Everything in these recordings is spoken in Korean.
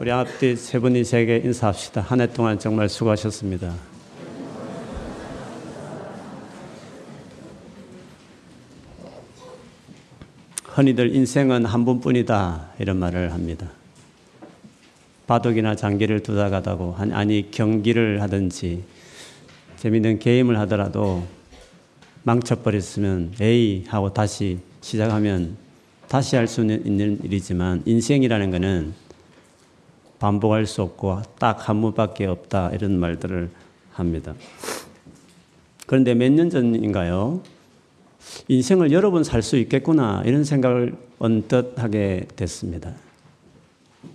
우리 앞뒤 세 분이 제게 인사합시다. 한 해 동안 정말 수고하셨습니다. 흔히들 인생은 한 번뿐이다 이런 말을 합니다. 바둑이나 장기를 두다 가다고 아니 경기를 하든지 재밌는 게임을 하더라도 망쳐버렸으면 에이 하고 다시 시작하면 다시 할 수 있는 일이지만 인생이라는 것은 반복할 수 없고 딱 한 번밖에 없다 이런 말들을 합니다. 그런데 몇 년 전인가요? 인생을 여러 번 살 수 있겠구나 이런 생각을 언뜻 하게 됐습니다.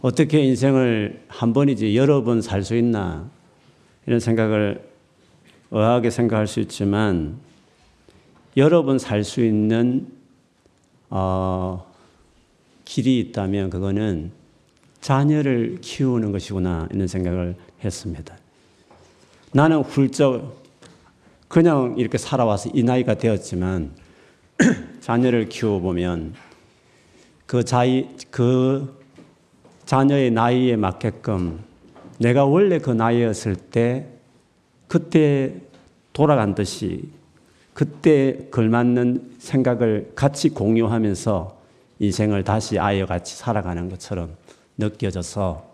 어떻게 인생을 한 번이지 여러 번 살 수 있나 이런 생각을 의아하게 생각할 수 있지만 여러 번 살 수 있는 어, 길이 있다면 그거는 자녀를 키우는 것이구나 이런 생각을 했습니다. 나는 훌쩍 그냥 이렇게 살아와서 이 나이가 되었지만 자녀를 키워보면 그 자이, 그 자녀의 나이에 맞게끔 내가 원래 그 나이였을 때 그때 돌아간 듯이 그때 걸맞는 생각을 같이 공유하면서 인생을 다시 아이와 같이 살아가는 것처럼 느껴져서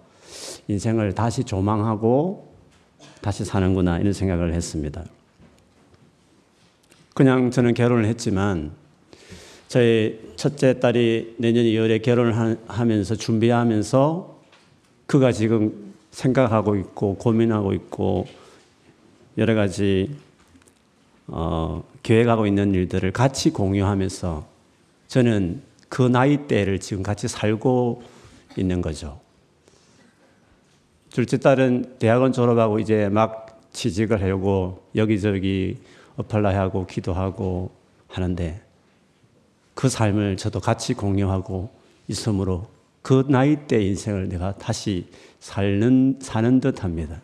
인생을 다시 조망하고 다시 사는구나 이런 생각을 했습니다. 그냥 저는 결혼을 했지만 저희 첫째 딸이 내년 2월에 결혼을 하면서 준비하면서 그가 지금 생각하고 있고 고민하고 있고 여러 가지 어, 계획하고 있는 일들을 같이 공유하면서 저는 그 나이 대를 지금 같이 살고 있는 거죠. 둘째 딸은 대학원 졸업하고 이제 막 취직을 하려고 여기저기 apply 하고 기도하고 하는데 그 삶을 저도 같이 공유하고 있으므로 그 나이대 인생을 내가 다시 사는, 사는 듯 합니다.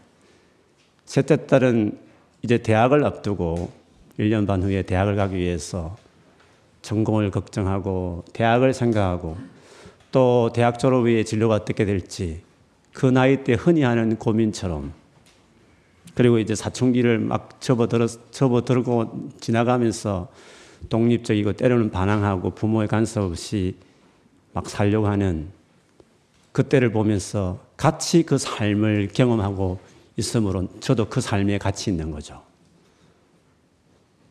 셋째 딸은 이제 대학을 앞두고 1년 반 후에 대학을 가기 위해서 전공을 걱정하고 대학을 생각하고 또 대학 졸업 후에 진로가 어떻게 될지 그 나이 때 흔히 하는 고민처럼 그리고 이제 사춘기를 막 접어들어, 접어들고 지나가면서 독립적이고 때로는 반항하고 부모의 간섭 없이 막 살려고 하는 그때를 보면서 같이 그 삶을 경험하고 있으므로 저도 그 삶에 같이 있는 거죠.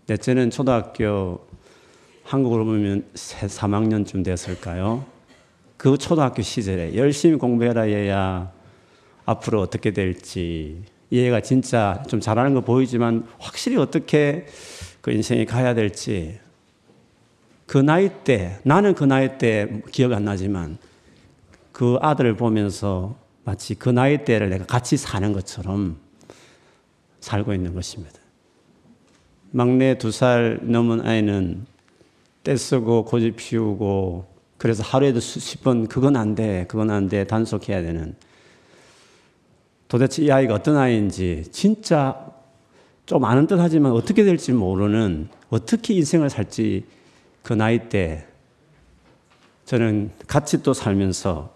넷째는 초등학교 한국으로 보면 3학년쯤 됐을까요? 그 초등학교 시절에 열심히 공부해라 얘야. 앞으로 어떻게 될지. 얘가 진짜 좀 잘하는 거 보이지만 확실히 어떻게 그 인생이 가야 될지. 그 나이 때 나는 그 나이 때 기억 안 나지만 그 아들을 보면서 마치 그 나이 때를 내가 같이 사는 것처럼 살고 있는 것입니다. 막내 두 살 넘은 아이는 떼쓰고 고집 피우고 그래서 하루에도 수십 번 그건 안 돼, 그건 안 돼, 단속해야 되는. 도대체 이 아이가 어떤 아이인지 진짜 좀 아는 듯 하지만 어떻게 될지 모르는 어떻게 인생을 살지 그 나이 때 저는 같이 또 살면서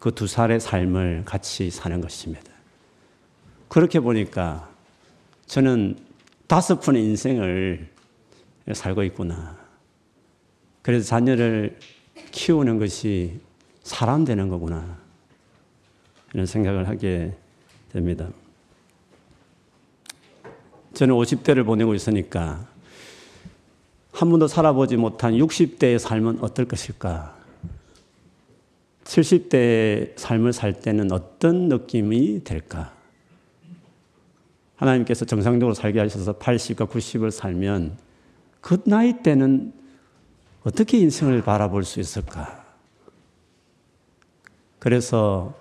그 두 살의 삶을 같이 사는 것입니다. 그렇게 보니까 저는 다섯 분의 인생을 살고 있구나. 그래서 자녀를 키우는 것이 사람 되는 거구나. 이런 생각을 하게 됩니다. 저는 50대를 보내고 있으니까 한 번도 살아보지 못한 60대의 삶은 어떨 것일까? 70대의 삶을 살 때는 어떤 느낌이 될까? 하나님께서 정상적으로 살게 하셔서 80과 90을 살면 그 나이 때는 어떻게 인생을 바라볼 수 있을까? 그래서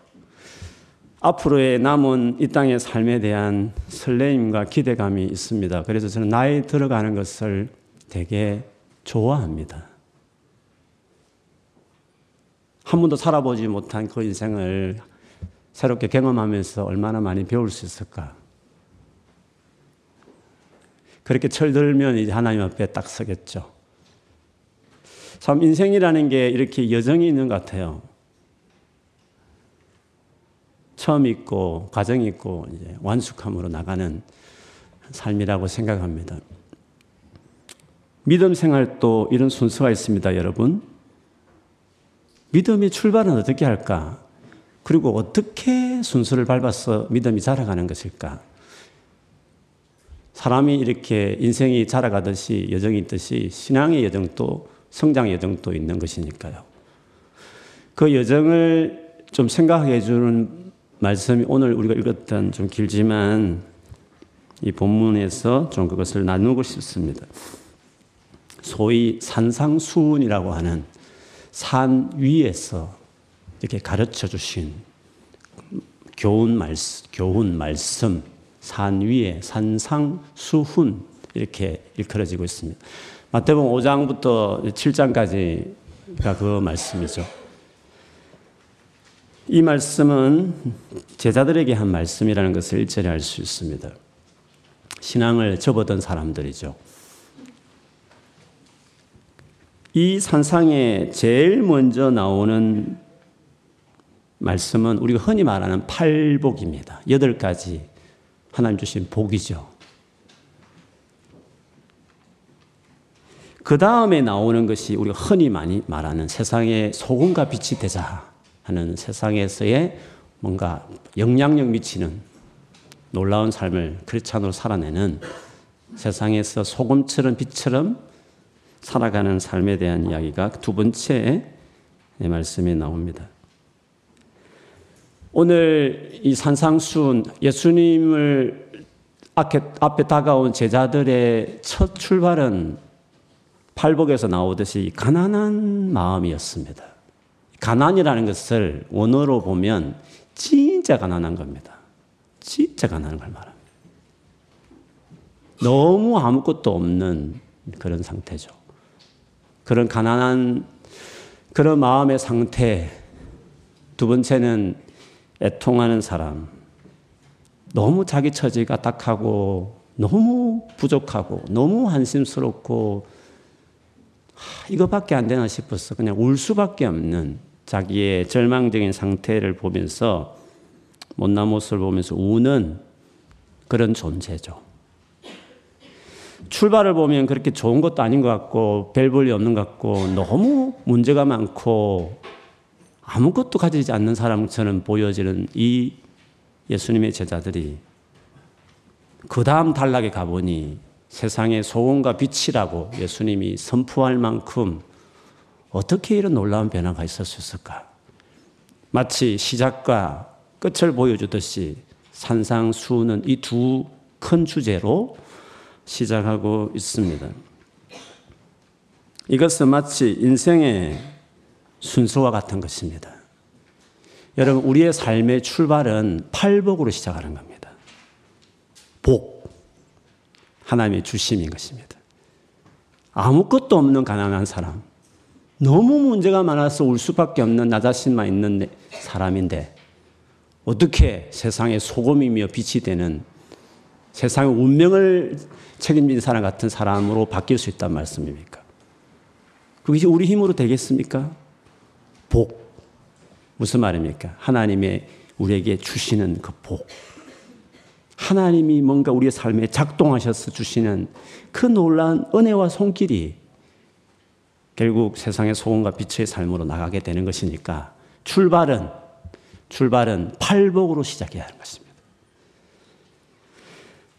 앞으로의 남은 이 땅의 삶에 대한 설레임과 기대감이 있습니다. 그래서 저는 나이 들어가는 것을 되게 좋아합니다. 한 번도 살아보지 못한 그 인생을 새롭게 경험하면서 얼마나 많이 배울 수 있을까? 그렇게 철들면 이제 하나님 앞에 딱 서겠죠. 참 인생이라는 게 이렇게 여정이 있는 것 같아요. 처음 있고 과정이 있고 이제 완숙함으로 나가는 삶이라고 생각합니다. 믿음 생활도 이런 순서가 있습니다, 여러분. 믿음의 출발은 어떻게 할까? 그리고 어떻게 순서를 밟아서 믿음이 자라가는 것일까? 사람이 이렇게 인생이 자라가듯이 여정이 있듯이 신앙의 여정도 성장의 여정도 있는 것이니까요. 그 여정을 좀 생각해 주는 말씀이 오늘 우리가 읽었던 좀 길지만 이 본문에서 좀 그것을 나누고 싶습니다. 소위 산상수훈이라고 하는 산 위에서 이렇게 가르쳐 주신 교훈 말씀, 교훈 말씀, 산 위에 산상수훈 이렇게 일컬어지고 있습니다. 마태복음 5장부터 7장까지가 그 말씀이죠. 이 말씀은 제자들에게 한 말씀이라는 것을 일절에 알수 있습니다. 신앙을 접어든 사람들이죠. 이 산상에 제일 먼저 나오는 말씀은 우리가 흔히 말하는 팔복입니다. 여덟 가지 하나님 주신 복이죠. 그 다음에 나오는 것이 우리가 흔히 많이 말하는 세상의 소금과 빛이 되자 하는 세상에서의 뭔가 영향력 미치는 놀라운 삶을 크리스찬으로 살아내는 세상에서 소금처럼 빛처럼 살아가는 삶에 대한 이야기가 두 번째 말씀에 나옵니다. 오늘 이 산상순 예수님을 앞에 다가온 제자들의 첫 출발은 팔복에서 나오듯이 가난한 마음이었습니다. 가난이라는 것을 원어로 보면 진짜 가난한 겁니다. 진짜 가난한 걸 말합니다. 너무 아무것도 없는 그런 상태죠. 그런 가난한 그런 마음의 상태. 두 번째는 애통하는 사람. 너무 자기 처지가 딱하고 너무 부족하고 너무 한심스럽고 하, 이거밖에 안 되나 싶어서 그냥 울 수밖에 없는 자기의 절망적인 상태를 보면서 못난 모습을 보면서 우는 그런 존재죠. 출발을 보면 그렇게 좋은 것도 아닌 것 같고 별 볼이 없는 것 같고 너무 문제가 많고 아무것도 가지지 않는 사람처럼 보여지는 이 예수님의 제자들이 그 다음 단락에 가보니 세상의 소원과 빛이라고 예수님이 선포할 만큼 어떻게 이런 놀라운 변화가 있을까? 마치 시작과 끝을 보여주듯이 산상수는 이두 큰 주제로 시작하고 있습니다. 이것은 마치 인생의 순서와 같은 것입니다. 여러분, 우리의 삶의 출발은 팔복으로 시작하는 겁니다. 복. 하나님의 주심인 것입니다. 아무것도 없는 가난한 사람. 너무 문제가 많아서 울 수밖에 없는 나 자신만 있는 사람인데, 어떻게 세상의 소금이며 빛이 되는 세상의 운명을 책임진 사람 같은 사람으로 바뀔 수 있단 말씀입니까? 그것이 우리 힘으로 되겠습니까? 복. 무슨 말입니까? 하나님의 우리에게 주시는 그 복. 하나님이 뭔가 우리의 삶에 작동하셔서 주시는 그 놀라운 은혜와 손길이 결국 세상의 소원과 빛의 삶으로 나가게 되는 것이니까 출발은 출발은 팔복으로 시작해야 하는 것입니다.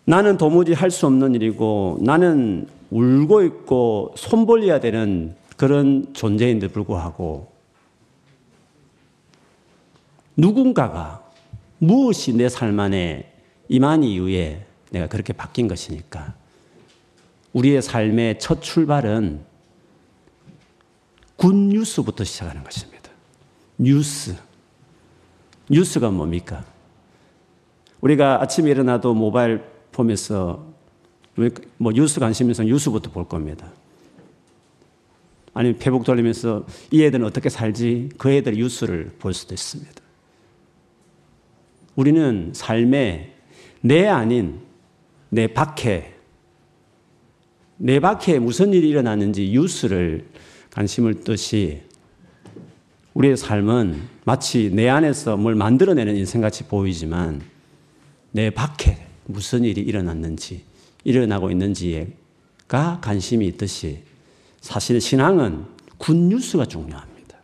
나는 도무지 할 수 없는 일이고 나는 울고 있고 손 벌려야 되는 그런 존재인데 불구하고 누군가가 무엇이 내 삶 안에 임한 이후에 내가 그렇게 바뀐 것이니까 우리의 삶의 첫 출발은 good news부터 시작하는 것입니다. 뉴스. 뉴스가 뭡니까? 우리가 아침에 일어나도 모바일 보면서 뭐 뉴스 관심 있으면 뉴스부터 볼 겁니다. 아니면 페북 돌리면서 이 애들은 어떻게 살지 그 애들 뉴스를 볼 수도 있습니다. 우리는 삶에 내 아닌 내 밖에 내 밖에 무슨 일이 일어났는지 뉴스를 관심을 뜻이 우리의 삶은 마치 내 안에서 뭘 만들어내는 인생같이 보이지만 내 밖에 무슨 일이 일어났는지, 일어나고 있는지가 관심이 있듯이 사실 신앙은 굿뉴스가 중요합니다.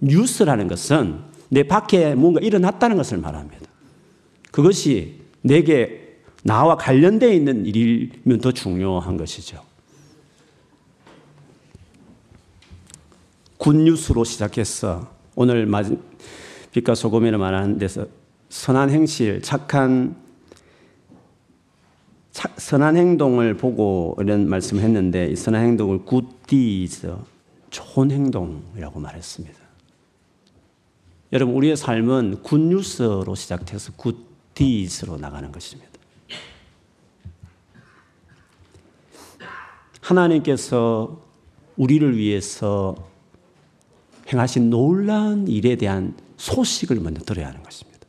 뉴스라는 것은 내 밖에 뭔가 일어났다는 것을 말합니다. 그것이 내게 나와 관련되어 있는 일이면 더 중요한 것이죠. good news로 시작해서 오늘 빛과 소금이라 말하는 데서 선한 행실, 착한 선한 행동을 보고 이런 말씀을 했는데 이 선한 행동을 good deeds 좋은 행동이라고 말했습니다. 여러분 우리의 삶은 good news로 시작해서 good deeds로 나가는 것입니다. 하나님께서 우리를 위해서 행하신 놀라운 일에 대한 소식을 먼저 들어야 하는 것입니다.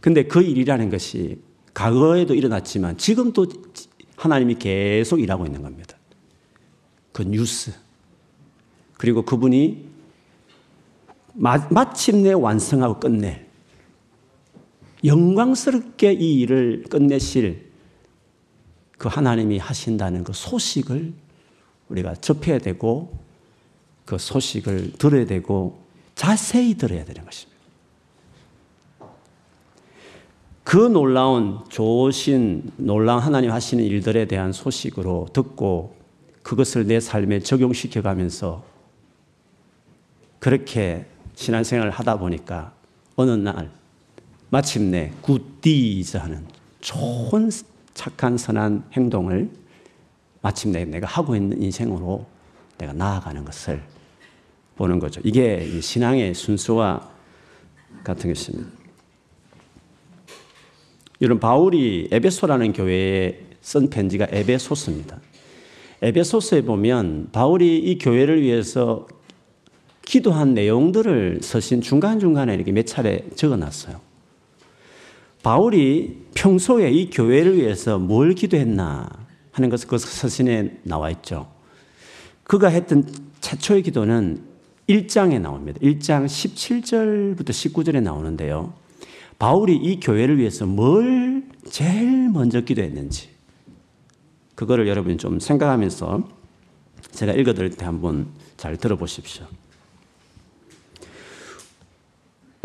근데 그 일이라는 것이 과거에도 일어났지만 지금도 하나님이 계속 일하고 있는 겁니다. 그 뉴스. 그리고 그분이 마, 마침내 완성하고 끝낼 영광스럽게 이 일을 끝내실 그 하나님이 하신다는 그 소식을 우리가 접해야 되고 그 소식을 들어야 되고 자세히 들어야 되는 것입니다. 그 놀라운 좋으신 놀라운 하나님 하시는 일들에 대한 소식으로 듣고 그것을 내 삶에 적용시켜 가면서 그렇게 신앙생활을 하다 보니까 어느 날 마침내 굿디즈 하는 좋은 착한 선한 행동을 마침내 내가 하고 있는 인생으로 내가 나아가는 것을 보는 거죠. 이게 신앙의 순수와 같은 것입니다. 여러분 바울이 에베소라는 교회에 쓴 편지가 에베소스입니다. 에베소스에 보면 바울이 이 교회를 위해서 기도한 내용들을 서신 중간중간에 이렇게 몇 차례 적어 놨어요. 바울이 평소에 이 교회를 위해서 뭘 기도했나 하는 것을 그 서신에 나와 있죠. 그가 했던 최초의 기도는 1장에 나옵니다. 1장 17절부터 19절에 나오는데요. 바울이 이 교회를 위해서 뭘 제일 먼저 기도했는지 그거를 여러분 좀 생각하면서 제가 읽어드릴 때 한번 잘 들어보십시오.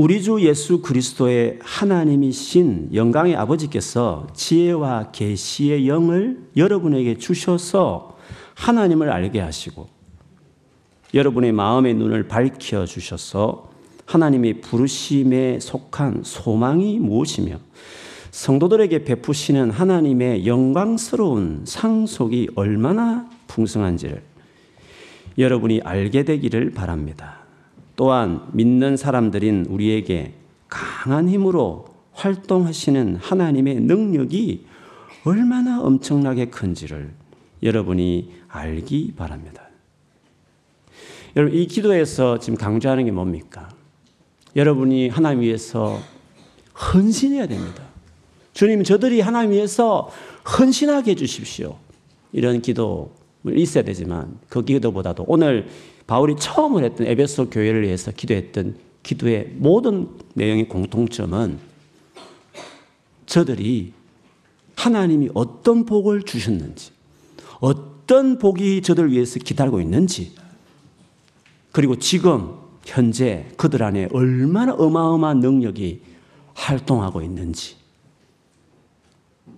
우리 주 예수 그리스도의 하나님이신 영광의 아버지께서 지혜와 계시의 영을 여러분에게 주셔서 하나님을 알게 하시고 여러분의 마음의 눈을 밝혀 주셔서 하나님의 부르심에 속한 소망이 무엇이며 성도들에게 베푸시는 하나님의 영광스러운 상속이 얼마나 풍성한지를 여러분이 알게 되기를 바랍니다. 또한 믿는 사람들인 우리에게 강한 힘으로 활동하시는 하나님의 능력이 얼마나 엄청나게 큰지를 여러분이 알기 바랍니다. 여러분, 이 기도에서 지금 강조하는 게 뭡니까? 여러분이 하나님 위해서 헌신해야 됩니다. 주님, 저들이 하나님 위해서 헌신하게 해주십시오. 이런 기도 있어야 되지만 그 기도보다도 오늘 바울이 처음으로 했던 에베소 교회를 위해서 기도했던 기도의 모든 내용의 공통점은 저들이 하나님이 어떤 복을 주셨는지, 어떤 복이 저들 위해서 기다리고 있는지, 그리고 지금 현재 그들 안에 얼마나 어마어마한 능력이 활동하고 있는지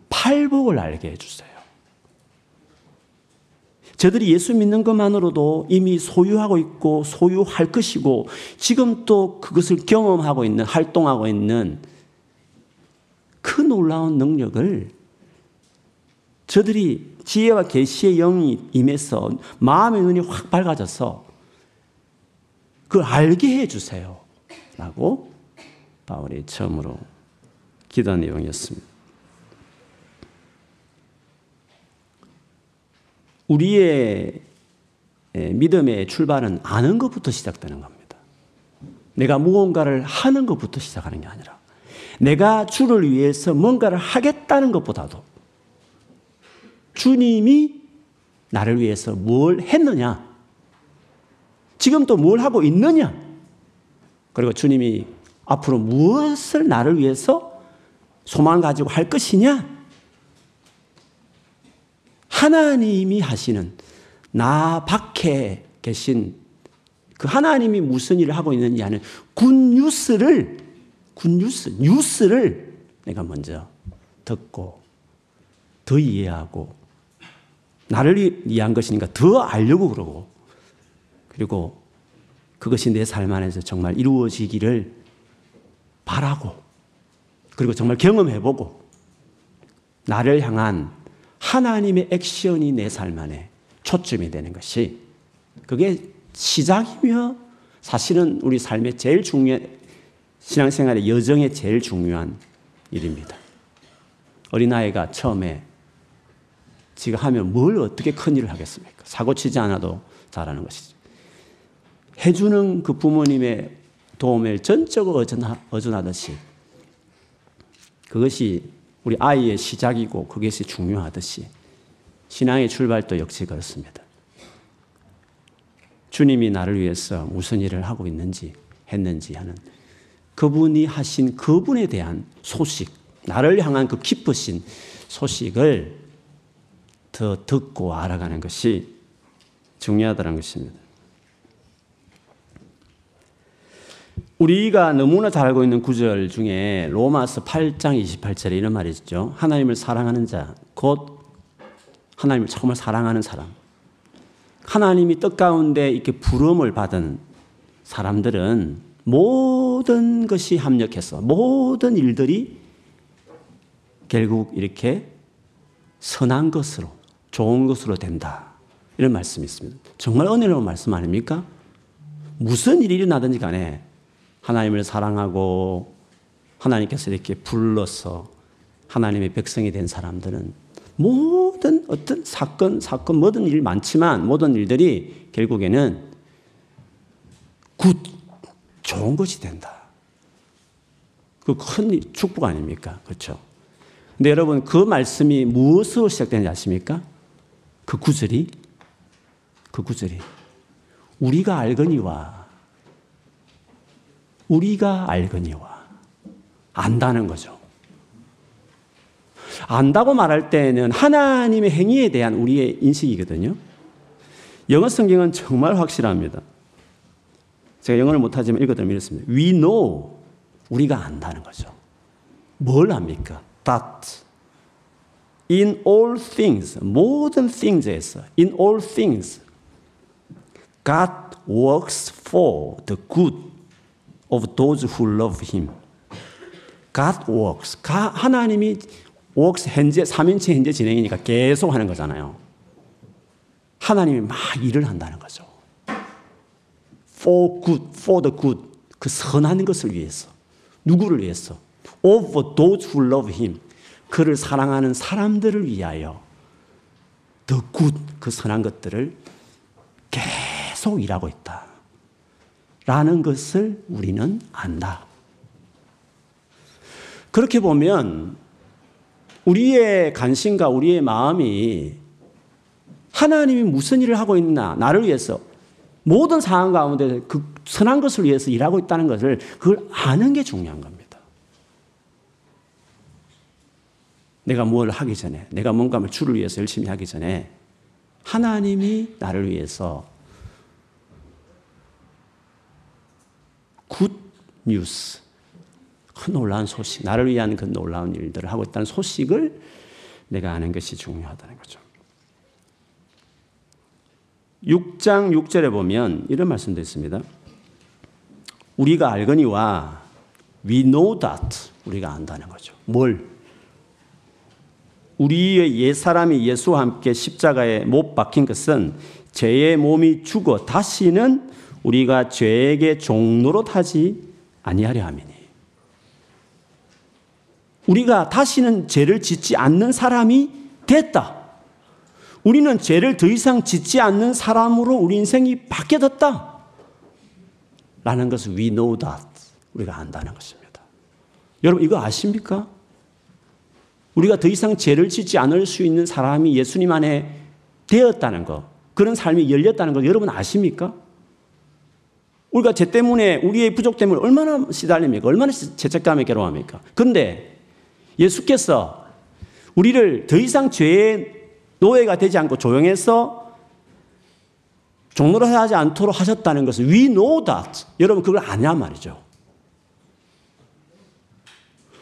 팔복을 알게 해주세요. 저들이 예수 믿는 것만으로도 이미 소유하고 있고 소유할 것이고 지금 또 그것을 경험하고 있는 활동하고 있는 그 놀라운 능력을 저들이 지혜와 계시의 영이 임해서 마음의 눈이 확 밝아져서 그걸 알게 해 주세요. 라고 바울이 처음으로 기도 내용이었습니다. 우리의 믿음의 출발은 아는 것부터 시작되는 겁니다. 내가 무언가를 하는 것부터 시작하는 게 아니라 내가 주를 위해서 뭔가를 하겠다는 것보다도 주님이 나를 위해서 뭘 했느냐 지금 또 뭘 하고 있느냐? 그리고 주님이 앞으로 무엇을 나를 위해서 소망 가지고 할 것이냐? 하나님이 하시는 나 밖에 계신 그 하나님이 무슨 일을 하고 있는지 하는 굿뉴스를 굿뉴스 뉴스를 내가 먼저 듣고 더 이해하고 나를 위한 것이니까 더 알려고 그러고 그리고 그것이 내 삶 안에서 정말 이루어지기를 바라고 그리고 정말 경험해보고 나를 향한 하나님의 액션이 내 삶 안에 초점이 되는 것이 그게 시작이며 사실은 우리 삶의 제일 중요한 신앙생활의 여정의 제일 중요한 일입니다. 어린아이가 처음에 지가 하면 뭘 어떻게 큰 일을 하겠습니까? 사고 치지 않아도 잘하는 것이죠. 해주는 그 부모님의 도움에 전적으로 어전하듯이 그것이 우리 아이의 시작이고 그것이 중요하듯이 신앙의 출발도 역시 그렇습니다. 주님이 나를 위해서 무슨 일을 하고 있는지 했는지 하는 그분이 하신 그분에 대한 소식, 나를 향한 그 기쁘신 소식을 더 듣고 알아가는 것이 중요하다는 것입니다. 우리가 너무나 잘 알고 있는 구절 중에 로마서 8장 28절에 이런 말이 있죠. 하나님을 사랑하는 자, 곧 하나님을 정말 사랑하는 사람. 하나님이 뜻 가운데 이렇게 부름을 받은 사람들은 모든 것이 합력해서 모든 일들이 결국 이렇게 선한 것으로 좋은 것으로 된다. 이런 말씀이 있습니다. 정말 은혜로운 말씀 아닙니까? 무슨 일이 일어나든지 간에 하나님을 사랑하고 하나님께서 이렇게 불러서 하나님의 백성이 된 사람들은 모든 어떤 사건, 사건, 모든 일 많지만 모든 일들이 결국에는 good, 좋은 것이 된다. 그 큰 축복 아닙니까? 그렇죠? 근데 여러분 그 말씀이 무엇으로 시작되는지 아십니까? 그 구절이 그 구절이 우리가 알거니와 우리가 알거니와 안다는 거죠. 안다고 말할 때는 하나님의 행위에 대한 우리의 인식이거든요. 영어 성경은 정말 확실합니다. 제가 영어를 못하지만 읽어드리면 이렇습니다. We know. 우리가 안다는 거죠. 뭘 압니까? That in all things, 모든 things에서, in all things, God works for the good of those who love Him. God works. 하나님이 works 현재, 3인체 현재 진행이니까 계속 하는 거잖아요. 하나님이 막 일을 한다는 거죠. for good, for the good. 그 선한 것을 위해서. 누구를 위해서? of those who love him. 그를 사랑하는 사람들을 위하여 the good, 그 선한 것들을 계속 일하고 있다. 라는 것을 우리는 안다. 그렇게 보면 우리의 관심과 우리의 마음이 하나님이 무슨 일을 하고 있나, 나를 위해서 모든 상황 가운데 그 선한 것을 위해서 일하고 있다는 것을 그걸 아는 게 중요한 겁니다. 내가 뭘 하기 전에, 내가 뭔가 주를 위해서 열심히 하기 전에 하나님이 나를 위해서 good news, 그 놀라운 소식, 나를 위한 그 놀라운 일들을 하고 있다는 소식을 내가 아는 것이 중요하다는 거죠. 6장 6절에 보면 이런 말씀도 있습니다. 우리가 알거니와 we know that 우리가 안다는 거죠. 뭘? 우리의 옛 사람이 예수와 함께 십자가에 못 박힌 것은 죄의 몸이 죽어 다시는 우리가 죄에게 종로로 타지 아니하려 함이니. 우리가 다시는 죄를 짓지 않는 사람이 됐다. 우리는 죄를 더 이상 짓지 않는 사람으로 우리 인생이 바뀌어졌다. 라는 것을 we know that. 우리가 안다는 것입니다. 여러분, 이거 아십니까? 우리가 더 이상 죄를 짓지 않을 수 있는 사람이 예수님 안에 되었다는 것, 그런 삶이 열렸다는 것 여러분 아십니까? 우리가 죄 때문에 우리의 부족 때문에 얼마나 시달립니까? 얼마나 죄책감에 괴로워합니까? 그런데 예수께서 우리를 더 이상 죄의 노예가 되지 않고 조용해서 종로를 하지 않도록 하셨다는 것을 we know that. 여러분 그걸 아냐 말이죠.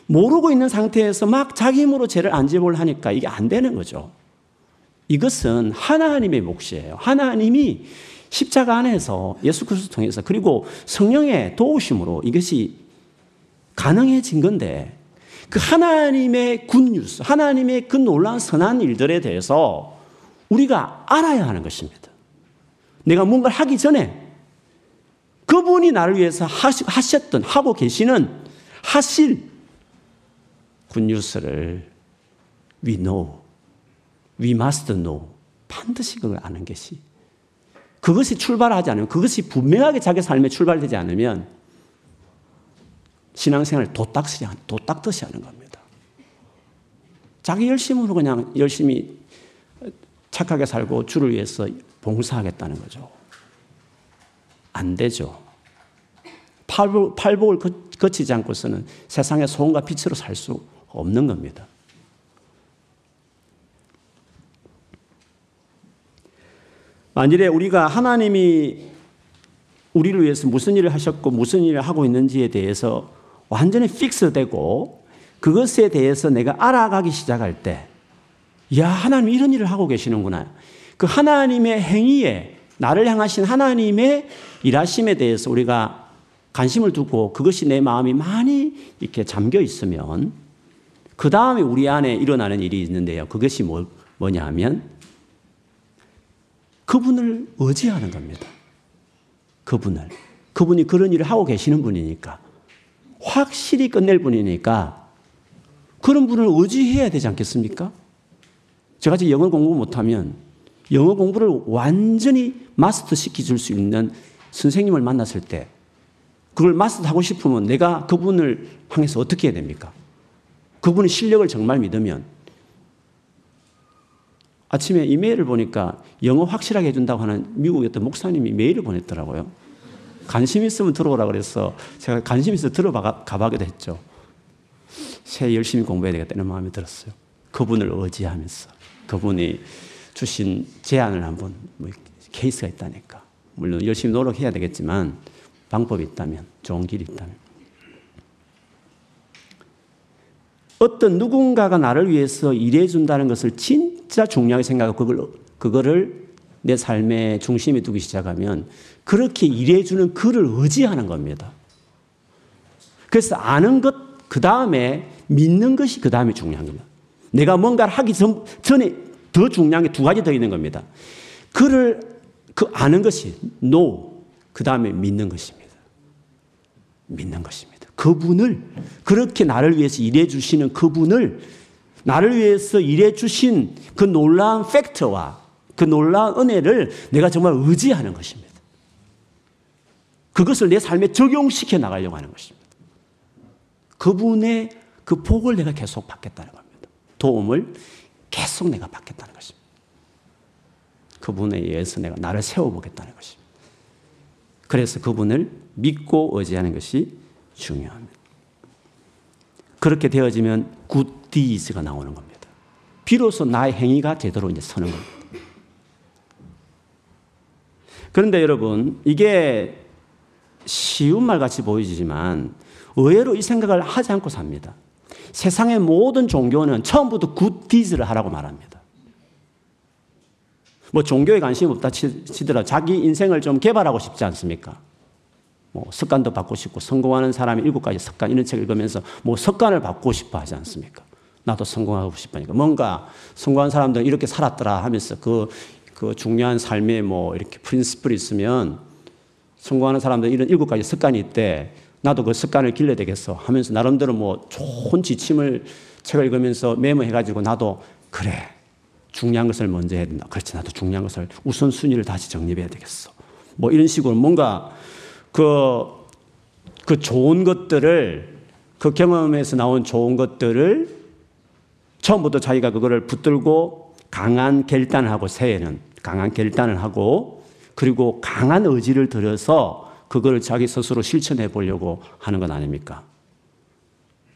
모르고 있는 상태에서 막 자기 힘으로 죄를 안 지불 하니까 이게 안 되는 거죠. 이것은 하나님의 몫이에요. 하나님이 십자가 안에서 예수 그리스도 통해서 그리고 성령의 도우심으로 이것이 가능해진 건데 그 하나님의 굿뉴스, 하나님의 그 놀라운 선한 일들에 대해서 우리가 알아야 하는 것입니다. 내가 뭔가를 하기 전에 그분이 나를 위해서 하셨던, 하고 계시는, 하실 굿뉴스를 we know, we must know. 반드시 그걸 아는 것이. 그것이 출발하지 않으면, 그것이 분명하게 자기 삶에 출발되지 않으면 신앙생활을 도딱듯이, 도딱듯이 하는 겁니다. 자기 열심으로 그냥 열심히 착하게 살고 주를 위해서 봉사하겠다는 거죠. 안 되죠. 팔복, 팔복을 거치지 않고서는 세상의 소금과 빛으로 살 수 없는 겁니다. 만일에 우리가 하나님이 우리를 위해서 무슨 일을 하셨고 무슨 일을 하고 있는지에 대해서 완전히 픽스되고 그것에 대해서 내가 알아가기 시작할 때, 야, 하나님 이런 일을 하고 계시는구나. 그 하나님의 행위에 나를 향하신 하나님의 일하심에 대해서 우리가 관심을 두고 그것이 내 마음이 많이 이렇게 잠겨 있으면 그 다음에 우리 안에 일어나는 일이 있는데요. 그것이 뭐, 뭐냐 하면 그분을 의지하는 겁니다. 그분을. 그분이 그런 일을 하고 계시는 분이니까. 확실히 끝낼 분이니까 그런 분을 의지해야 되지 않겠습니까? 제가 지금 영어 공부 못하면 영어 공부를 완전히 마스터 시켜줄 수 있는 선생님을 만났을 때 그걸 마스터 하고 싶으면 내가 그분을 향해서 어떻게 해야 됩니까? 그분의 실력을 정말 믿으면 아침에 이메일을 보니까 영어 확실하게 해준다고 하는 미국의 어떤 목사님이 메일을 보냈더라고요. 관심 있으면 들어오라 그래서 제가 관심 있어 들어가 가봐기도 했죠. 새 열심히 공부해야 되겠다는 마음이 들었어요. 그분을 의지하면서 그분이 주신 제안을 한번 뭐 케이스가 있다니까. 물론 열심히 노력해야 되겠지만 방법이 있다면 좋은 길이 있다면 어떤 누군가가 나를 위해서 일해 준다는 것을 진짜 중요하게 생각하고 그걸 그거를 내 삶의 중심에 두기 시작하면 그렇게 일해 주는 그를 의지하는 겁니다. 그래서 아는 것, 그 다음에 믿는 것이 그 다음에 중요한 겁니다. 내가 뭔가를 하기 전, 전에 더 중요한 게 두 가지 더 있는 겁니다. 그를, 그 아는 것이 no, 그 다음에 믿는 것입니다. 믿는 것입니다. 그분을, 그렇게 나를 위해서 일해 주시는 그분을 나를 위해서 일해 주신 그 놀라운 팩트와 그 놀라운 은혜를 내가 정말 의지하는 것입니다. 그것을 내 삶에 적용시켜 나가려고 하는 것입니다. 그분의 그 복을 내가 계속 받겠다는 겁니다. 도움을 계속 내가 받겠다는 것입니다. 그분에 의해서 내가 나를 세워보겠다는 것입니다. 그래서 그분을 믿고 의지하는 것이 중요합니다. 그렇게 되어지면 good deeds가 나오는 겁니다. 비로소 나의 행위가 제대로 이제 서는 겁니다. 그런데 여러분, 이게 쉬운 말 같이 보이지만 의외로 이 생각을 하지 않고 삽니다. 세상의 모든 종교는 처음부터 good deeds를 하라고 말합니다. 뭐 종교에 관심이 없다 치더라 자기 인생을 좀 개발하고 싶지 않습니까? 뭐 습관도 받고 싶고 성공하는 사람이 일곱 가지 습관 이런 책 읽으면서 뭐 습관을 받고 싶어 하지 않습니까? 나도 성공하고 싶으니까 뭔가 성공한 사람들은 이렇게 살았더라 하면서 그 그 중요한 삶의 뭐 이렇게 프린스플이 있으면 성공하는 사람들 이런 일곱 가지 습관이 있대. 나도 그 습관을 길러야 되겠어 하면서 나름대로 뭐 좋은 지침을 책을 읽으면서 메모해가지고 나도 그래. 중요한 것을 먼저 해야 된다. 그렇지. 나도 중요한 것을 우선순위를 다시 정립해야 되겠어. 뭐 이런 식으로 뭔가 그, 그 좋은 것들을 그 경험에서 나온 좋은 것들을 처음부터 자기가 그거를 붙들고 강한 결단을 하고 새해는 강한 결단을 하고 그리고 강한 의지를 들여서 그걸 자기 스스로 실천해 보려고 하는 건 아닙니까?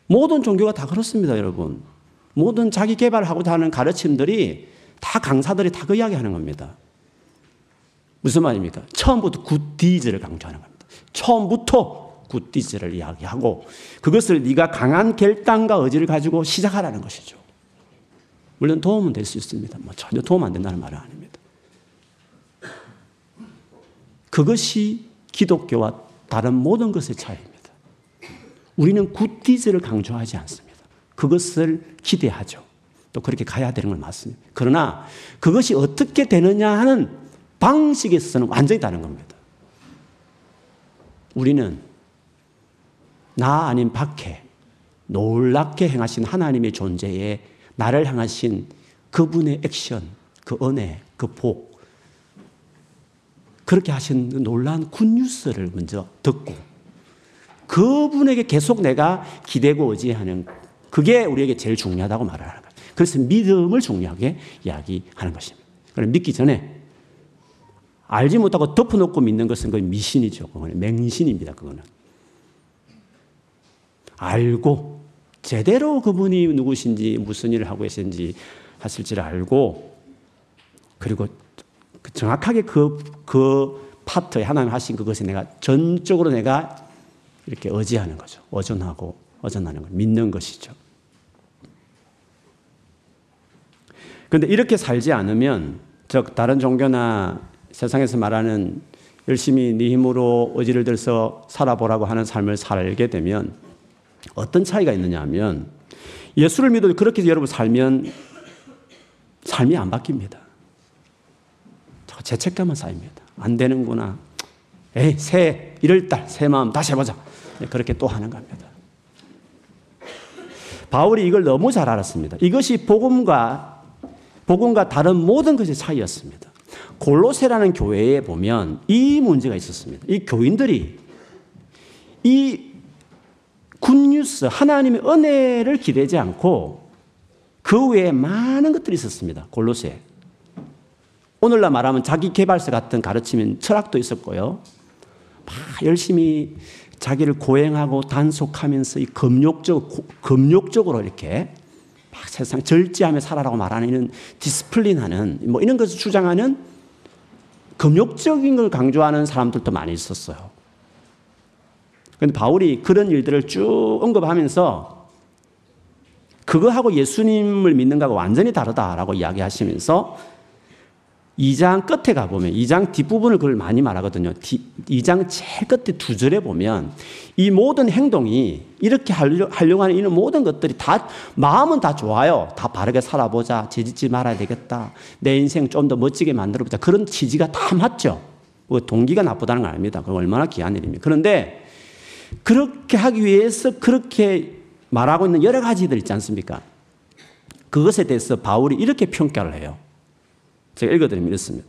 모든 종교가 다 그렇습니다, 여러분. 모든 자기 개발하고자 하는 가르침들이 다 강사들이 다 그 이야기 하는 겁니다. 무슨 말입니까? 처음부터 굿디즈를 강조하는 겁니다. 처음부터 굿디즈를 이야기하고 그것을 네가 강한 결단과 의지를 가지고 시작하라는 것이죠. 물론 도움은 될 수 있습니다. 뭐 전혀 도움 안 된다는 말은 아닙니다. 그것이 기독교와 다른 모든 것의 차이입니다. 우리는 굿디즈를 강조하지 않습니다. 그것을 기대하죠. 또 그렇게 가야 되는 건 맞습니다. 그러나 그것이 어떻게 되느냐 하는 방식에서는 완전히 다른 겁니다. 우리는 나 아닌 밖에 놀랍게 행하신 하나님의 존재에 나를 향하신 그분의 액션, 그 은혜, 그 복, 그렇게 하신 그 놀라운 굿뉴스를 먼저 듣고 그분에게 계속 내가 기대고 의지하는 그게 우리에게 제일 중요하다고 말하는 거예요. 그래서 믿음을 중요하게 이야기하는 것입니다. 그럼 믿기 전에 알지 못하고 덮어놓고 믿는 것은 그 미신이죠. 그거는 맹신입니다. 그거는. 알고 제대로 그분이 누구신지 무슨 일을 하고 계신지 하실지를 알고 그리고 그 정확하게 그, 그 파트에 하나님 하신 그것에 내가 전적으로 내가 이렇게 의지하는 거죠. 의존하고 의존하는 걸 믿는 것이죠. 그런데 이렇게 살지 않으면 즉 다른 종교나 세상에서 말하는 열심히 네 힘으로 의지를 들서 살아보라고 하는 삶을 살게 되면 어떤 차이가 있느냐 하면 예수를 믿어 그렇게 여러분 살면 삶이 안 바뀝니다. 죄책감은 쌓입니다. 안 되는구나. 에이, 새, 이럴 달, 새 마음 다시 해보자. 그렇게 또 하는 겁니다. 바울이 이걸 너무 잘 알았습니다. 이것이 복음과, 복음과 다른 모든 것의 차이였습니다. 골로세라는 교회에 보면 이 문제가 있었습니다. 이 교인들이 이 굿뉴스, 하나님의 은혜를 기대지 않고 그 외에 많은 것들이 있었습니다. 골로새. 오늘날 말하면 자기 개발서 같은 가르치면 철학도 있었고요. 막 열심히 자기를 고행하고 단속하면서 이 금욕적, 금욕적으로 이렇게 막 세상 절제하며 살아라고 말하는 디스플린하는 뭐 이런 것을 주장하는 금욕적인 걸 강조하는 사람들도 많이 있었어요. 그런데 바울이 그런 일들을 쭉 언급하면서 그거하고 예수님을 믿는 거하고 완전히 다르다라고 이야기하시면서 2장 끝에 가보면 2장 뒷부분을 그걸 많이 말하거든요. 2장 제일 끝에 두 절에 보면 이 모든 행동이 이렇게 하려, 고 하는 이런 모든 것들이 다 마음은 다 좋아요. 다 바르게 살아보자. 죄짓지 말아야 되겠다. 내 인생 좀 더 멋지게 만들어보자. 그런 취지가 다 맞죠. 뭐 동기가 나쁘다는 거 아닙니다. 그건 얼마나 귀한 일입니까. 그런데 그렇게 하기 위해서 그렇게 말하고 있는 여러 가지들 있지 않습니까? 그것에 대해서 바울이 이렇게 평가를 해요. 제가 읽어드리면 이렇습니다.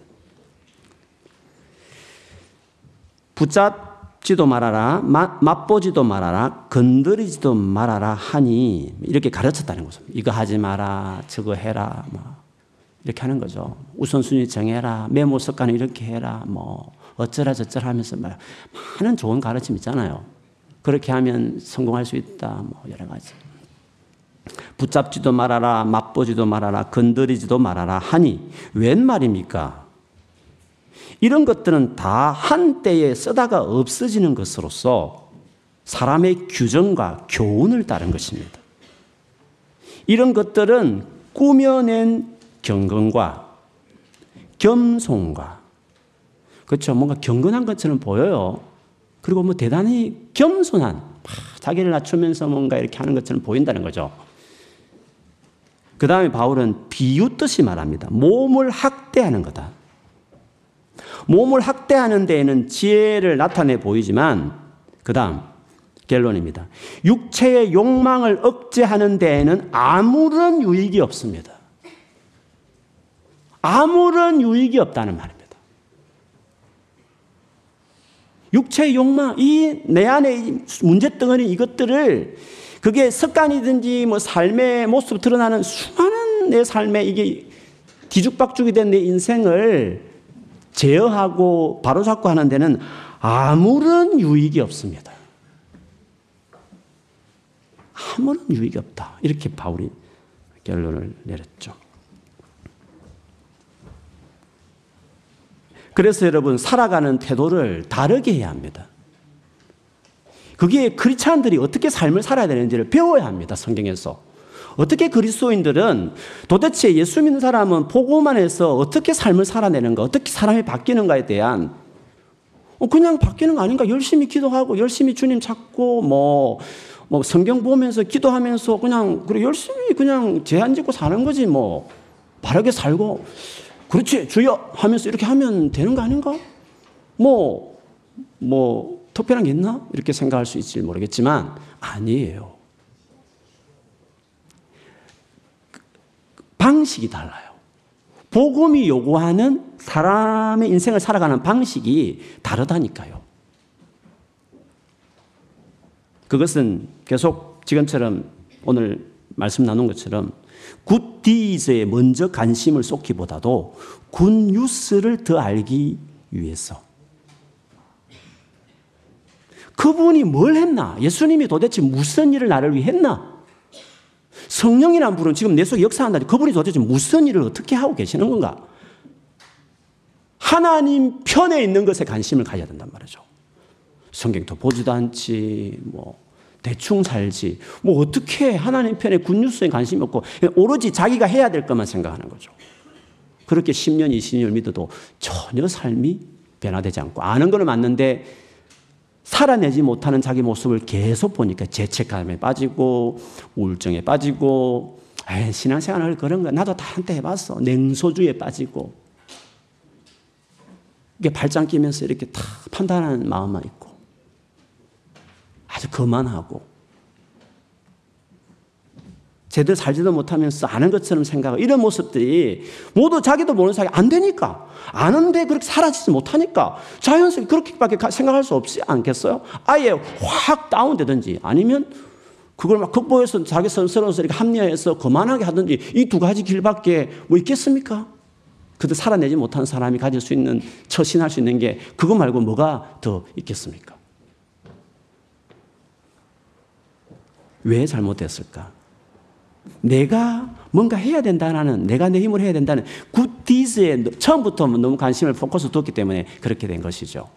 붙잡지도 말아라, 맛보지도 말아라, 건드리지도 말아라 하니 이렇게 가르쳤다는 거죠. 이거 하지 마라, 저거 해라, 뭐 이렇게 하는 거죠. 우선순위 정해라, 메모 습관을 이렇게 해라, 뭐 어쩌라 저쩌라 하면서 말 많은 좋은 가르침 있잖아요. 그렇게 하면 성공할 수 있다, 뭐 여러 가지. 붙잡지도 말아라, 맛보지도 말아라, 건드리지도 말아라 하니 웬 말입니까? 이런 것들은 다 한때에 쓰다가 없어지는 것으로서 사람의 규정과 교훈을 따른 것입니다. 이런 것들은 꾸며낸 경건과 겸손과 그렇죠. 뭔가 경건한 것처럼 보여요. 그리고 뭐 대단히 겸손한 자기를 낮추면서 뭔가 이렇게 하는 것처럼 보인다는 거죠. 그 다음에 바울은 비웃듯이 말합니다. 몸을 학대하는 거다. 몸을 학대하는 데에는 지혜를 나타내 보이지만, 그 다음, 결론입니다. 육체의 욕망을 억제하는 데에는 아무런 유익이 없습니다. 아무런 유익이 없다는 말입니다. 육체의 욕망, 이 내 안에 문제덩어리 이것들을 그게 습관이든지 뭐 삶의 모습 드러나는 수많은 내 삶에 이게 뒤죽박죽이 된 내 인생을 제어하고 바로잡고 하는 데는 아무런 유익이 없습니다. 아무런 유익이 없다. 이렇게 바울이 결론을 내렸죠. 그래서 여러분 살아가는 태도를 다르게 해야 합니다. 그게 크리스찬들이 어떻게 삶을 살아야 되는지를 배워야 합니다. 성경에서. 어떻게 그리스도인들은 도대체 예수 믿는 사람은 보고만 해서 어떻게 삶을 살아내는가, 어떻게 사람이 바뀌는가에 대한 어, 그냥 바뀌는 거 아닌가? 열심히 기도하고 열심히 주님 찾고 뭐, 뭐 성경 보면서 기도하면서 그냥 그래 열심히 그냥 제한 짓고 사는 거지 뭐 바르게 살고 그렇지, 주여 하면서 이렇게 하면 되는 거 아닌가? 뭐, 뭐, 특별한 게 있나? 이렇게 생각할 수 있을지 모르겠지만, 아니에요. 방식이 달라요. 복음이 요구하는 사람의 인생을 살아가는 방식이 다르다니까요. 그것은 계속 지금처럼 오늘 말씀 나눈 것처럼 good deeds에 먼저 관심을 쏟기보다도 good news를 더 알기 위해서. 그분이 뭘 했나? 예수님이 도대체 무슨 일을 나를 위해 했나? 성령이란 분은 지금 내 속에 역사한다니 그분이 도대체 무슨 일을 어떻게 하고 계시는 건가? 하나님 편에 있는 것에 관심을 가져야 된단 말이죠. 성경도 보지도 않지, 뭐, 대충 살지. 뭐 어떻게 하나님 편에 굿뉴스에 관심이 없고 오로지 자기가 해야 될 것만 생각하는 거죠. 그렇게 10년, 20년 믿어도 전혀 삶이 변화되지 않고 아는 거는 맞는데 살아내지 못하는 자기 모습을 계속 보니까 죄책감에 빠지고 우울증에 빠지고 에이, 신앙생활을 그런 거 나도 다 한때 해봤어. 냉소주에 빠지고 이게 발장 끼면서 이렇게 다 판단하는 마음만 있고 아주 거만하고 제대로 살지도 못하면서 아는 것처럼 생각하고 이런 모습들이 모두 자기도 모르는 사이 안 되니까 아는데 그렇게 사라지지 못하니까 자연스럽게 그렇게밖에 생각할 수 없지 않겠어요? 아예 확 다운되든지 아니면 그걸 막 극복해서 자기 이렇게 합리화해서 거만하게 하든지 이 두 가지 길밖에 뭐 있겠습니까? 그도 살아내지 못한 사람이 가질 수 있는 처신할 수 있는 게 그거 말고 뭐가 더 있겠습니까? 왜 잘못됐을까? 내가 뭔가 해야 된다는 내가 내 힘으로 해야 된다는 굿디즈에 처음부터 너무 관심을 포커스 뒀기 때문에 그렇게 된 것이죠.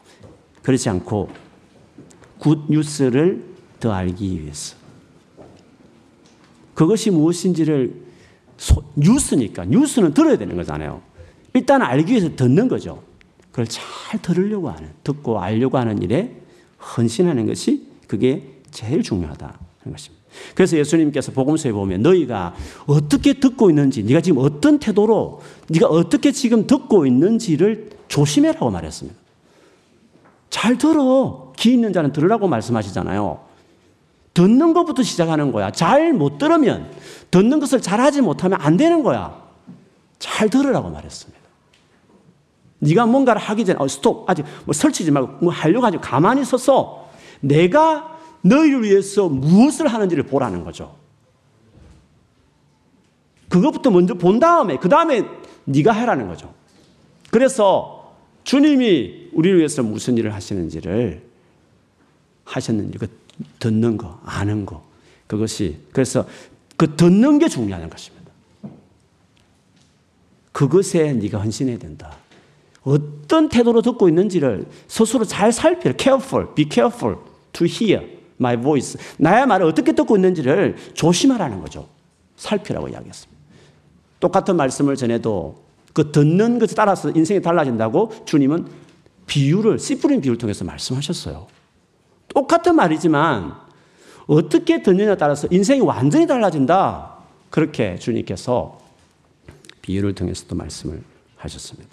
그렇지 않고 굿뉴스를 더 알기 위해서. 그것이 무엇인지를 소, 뉴스니까 뉴스는 들어야 되는 거잖아요. 일단 알기 위해서 듣는 거죠. 그걸 잘 들으려고 하는 듣고 알려고 하는 일에 헌신하는 것이 그게 제일 중요하다는 것입니다. 그래서 예수님께서 복음서에 보면 너희가 어떻게 듣고 있는지, 네가 지금 어떤 태도로, 네가 어떻게 지금 듣고 있는지를 조심해라고 말했습니다. 잘 들어. 귀 있는 자는 들으라고 말씀하시잖아요. 듣는 것부터 시작하는 거야. 잘 못 들으면, 듣는 것을 잘 하지 못하면 안 되는 거야. 잘 들으라고 말했습니다. 네가 뭔가를 하기 전에, 어, 스톱, 아직 뭐 설치지 말고 뭐 하려고 하지 가만히 서서 내가 너희를 위해서 무엇을 하는지를 보라는 거죠. 그것부터 먼저 본 다음에 그 다음에 네가 해라는 거죠. 그래서 주님이 우리를 위해서 무슨 일을 하시는지를 하셨는지 그 듣는 거, 아는 거 그것이 그래서 그 듣는 게 중요한 것입니다. 그것에 네가 헌신해야 된다. 어떤 태도로 듣고 있는지를 스스로 잘 살펴. Careful, be careful to hear. My voice. 나의 말을 어떻게 듣고 있는지를 조심하라는 거죠. 살피라고 이야기했습니다. 똑같은 말씀을 전해도 그 듣는 것에 따라서 인생이 달라진다고 주님은 비유를, 씨 뿌린 비유를 통해서 말씀하셨어요. 똑같은 말이지만 어떻게 듣느냐에 따라서 인생이 완전히 달라진다. 그렇게 주님께서 비유를 통해서도 말씀을 하셨습니다.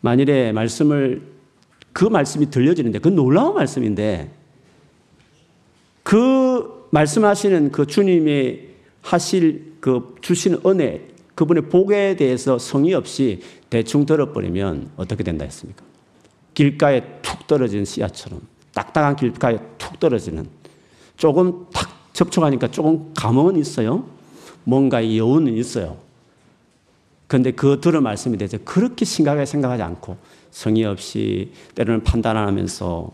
만일에 말씀을 그 말씀이 들려지는데 그 놀라운 말씀인데 그 말씀하시는 그 주님이 하실 그 주시는 은혜 그분의 복에 대해서 성의 없이 대충 들어버리면 어떻게 된다 했습니까? 길가에 툭 떨어진 씨앗처럼 딱딱한 길가에 툭 떨어지는 조금 탁 접촉하니까 조금 감흥은 있어요. 뭔가 여운은 있어요. 그런데 그 들은 말씀에 대해서 그렇게 심각하게 생각하지 않고 성의 없이 때로는 판단하면서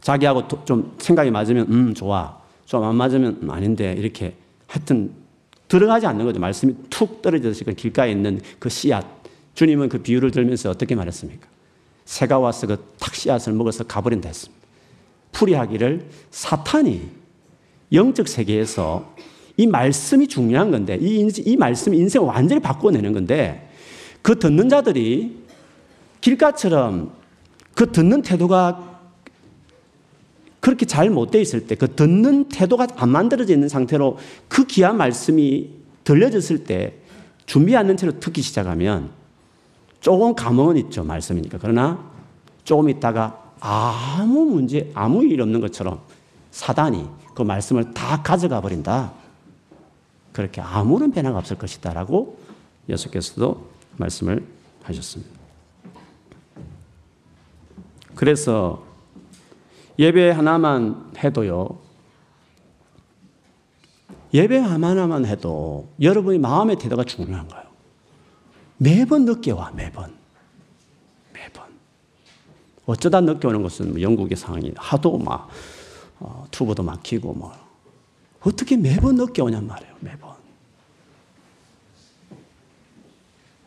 자기하고 좀 생각이 맞으면 음 좋아 좀 안 맞으면 음, 아닌데 이렇게 하여튼 들어가지 않는 거죠 말씀이 툭 떨어져서 그 길가에 있는 그 씨앗 주님은 그 비유를 들면서 어떻게 말했습니까? 새가 와서 그 탁 씨앗을 먹어서 가버린다 했습니다. 풀이하기를 사탄이 영적 세계에서 이 말씀이 중요한 건데 이, 이 말씀이 인생을 완전히 바꿔내는 건데 그 듣는 자들이 길가처럼 그 듣는 태도가 그렇게 잘 못돼 있을 때 그 듣는 태도가 안 만들어져 있는 상태로 그 귀한 말씀이 들려졌을 때 준비 않는 채로 듣기 시작하면 조금 감흥은 있죠 말씀이니까 그러나 조금 있다가 아무 문제 아무 일 없는 것처럼 사단이 그 말씀을 다 가져가 버린다. 그렇게 아무런 변화가 없을 것이다라고 예수께서도 말씀을 하셨습니다. 그래서 예배 하나만 해도요. 예배 하나만 해도 여러분의 마음의 태도가 중요한 거예요. 매번 늦게 와, 매번. 매번. 어쩌다 늦게 오는 것은 뭐 영국의 상황이 하도 막, 어, 투보도 막히고 뭐. 어떻게 매번 늦게 오냔 말이에요, 매번.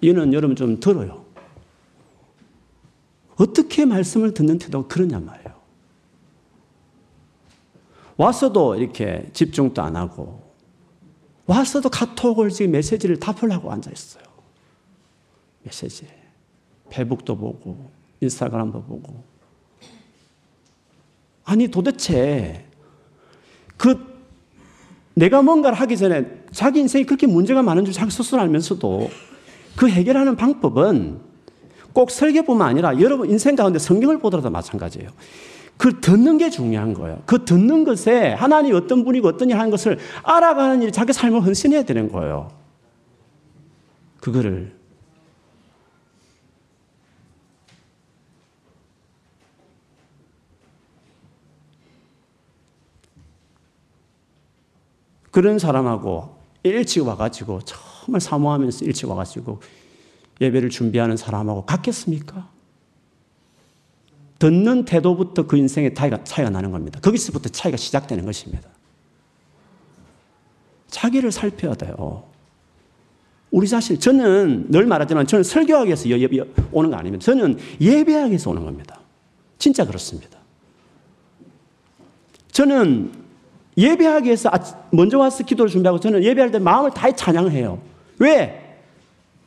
이는 여러분 좀 들어요. 어떻게 말씀을 듣는 태도가 그러냔 말이에요. 왔어도 이렇게 집중도 안 하고, 왔어도 카톡을 지금 메시지를 답하려고 앉아있어요. 메시지. 페북도 보고, 인스타그램도 보고. 아니, 도대체, 그, 내가 뭔가를 하기 전에 자기 인생이 그렇게 문제가 많은 줄 자기 스스로 알면서도 그 해결하는 방법은 꼭 설계뿐만 아니라 여러분 인생 가운데 성경을 보더라도 마찬가지예요. 그 듣는 게 중요한 거예요. 그 듣는 것에 하나님이 어떤 분이고 어떤 일 하는 것을 알아가는 일이 자기 삶을 헌신해야 되는 거예요. 그거를 그런 사람하고 일찍 와가지고 정말 사모하면서 일찍 와가지고 예배를 준비하는 사람하고 같겠습니까? 듣는 태도부터 그 인생의 차이가, 차이가 나는 겁니다. 거기서부터 차이가 시작되는 것입니다. 자기를 살펴야 돼요. 우리 자신, 저는 늘 말하지만 저는 설교하기 위해서 오는 거 아닙니다. 저는 예배하기 위해서 오는 겁니다. 진짜 그렇습니다. 저는 예배하기 위해서 아, 먼저 와서 기도를 준비하고 저는 예배할 때 마음을 다해 찬양해요. 왜?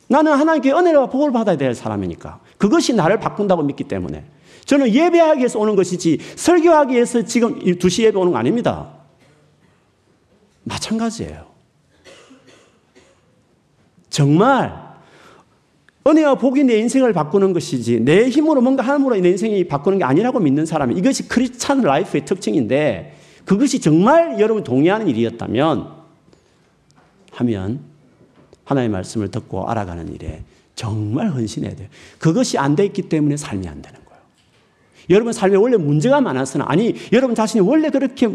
나는 하나님께 은혜와 복을 받아야 될 사람이니까. 그것이 나를 바꾼다고 믿기 때문에. 저는 예배하기 위해서 오는 것이지 설교하기 위해서 지금 2시 예배 오는 거 아닙니다. 마찬가지예요. 정말 은혜와 복이 내 인생을 바꾸는 것이지 내 힘으로 뭔가 함으로 내 인생이 바꾸는 게 아니라고 믿는 사람이 이것이 Christian life의 특징인데 그것이 정말 여러분 동의하는 일이었다면 하면 하나님의 말씀을 듣고 알아가는 일에 정말 헌신해야 돼요. 그것이 안 돼 있기 때문에 삶이 안 되는 거예요. 여러분 삶에 원래 문제가 많았으나 아니 여러분 자신이 원래 그렇게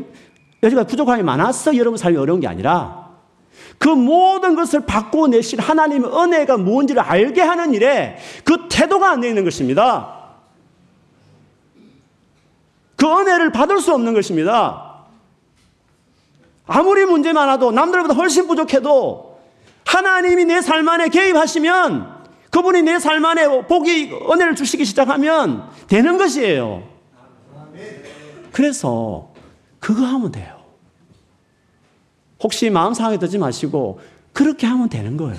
여지가 부족함이 많았어 여러분 삶이 어려운 게 아니라 그 모든 것을 바꾸내실 하나님의 은혜가 무엇인지를 알게 하는 일에 그 태도가 안 되어 있는 것입니다. 그 은혜를 받을 수 없는 것입니다. 아무리 문제 많아도 남들보다 훨씬 부족해도 하나님이 내 삶 안에 개입하시면 그분이 내 삶 안에 복이 은혜를 주시기 시작하면 되는 것이에요. 그래서 그거 하면 돼요. 혹시 마음 상하게 듣지 마시고 그렇게 하면 되는 거예요.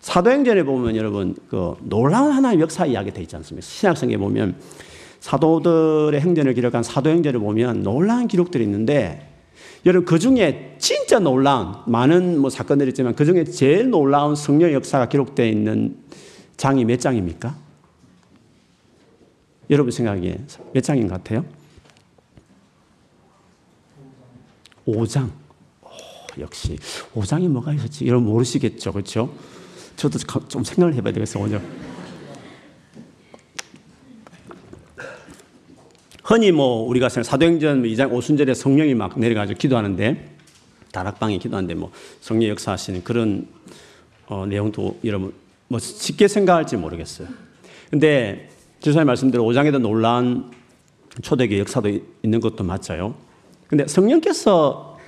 사도행전에 보면 여러분 그 놀라운 하나의 역사 이야기 돼 있지 않습니까? 신약성에 보면 사도들의 행전을 기록한 사도행전을 보면 놀라운 기록들이 있는데 여러분 그 중에 진짜 놀라운 많은 뭐 사건들이 있지만 그 중에 제일 놀라운 성령 역사가 기록되어 있는 장이 몇 장입니까? 여러분 생각에 몇 장인 것 같아요? 5장. 오, 역시 5장이 뭐가 있었지? 여러분 모르시겠죠, 그렇죠? 저도 좀 생각을 해봐야 되겠어요, 오늘. 흔히 뭐 우리가 사도행전 2장 오순절에 성령이 막 내려가지고 기도하는데 다락방에 기도하는데 뭐 성령 역사하시는 그런 어, 내용도 여러분 뭐 쉽게 생각할지 모르겠어요. 근데 주사님 말씀대로 5장에도 놀라운 초대교 역사도 있는 것도 맞아요. 근데 성령께서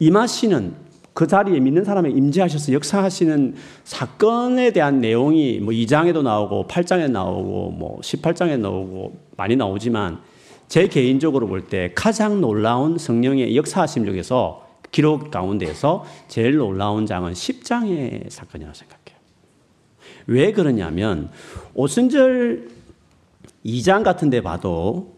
임하시는 그 자리에 믿는 사람에 임재하셔서 역사하시는 사건에 대한 내용이 뭐 2장에도 나오고 8장에 나오고 뭐 18장에 나오고 많이 나오지만 제 개인적으로 볼 때 가장 놀라운 성령의 역사하심 중에서 기록 가운데에서 제일 놀라운 장은 10장의 사건이라고 생각해요. 왜 그러냐면 오순절 2장 같은 데 봐도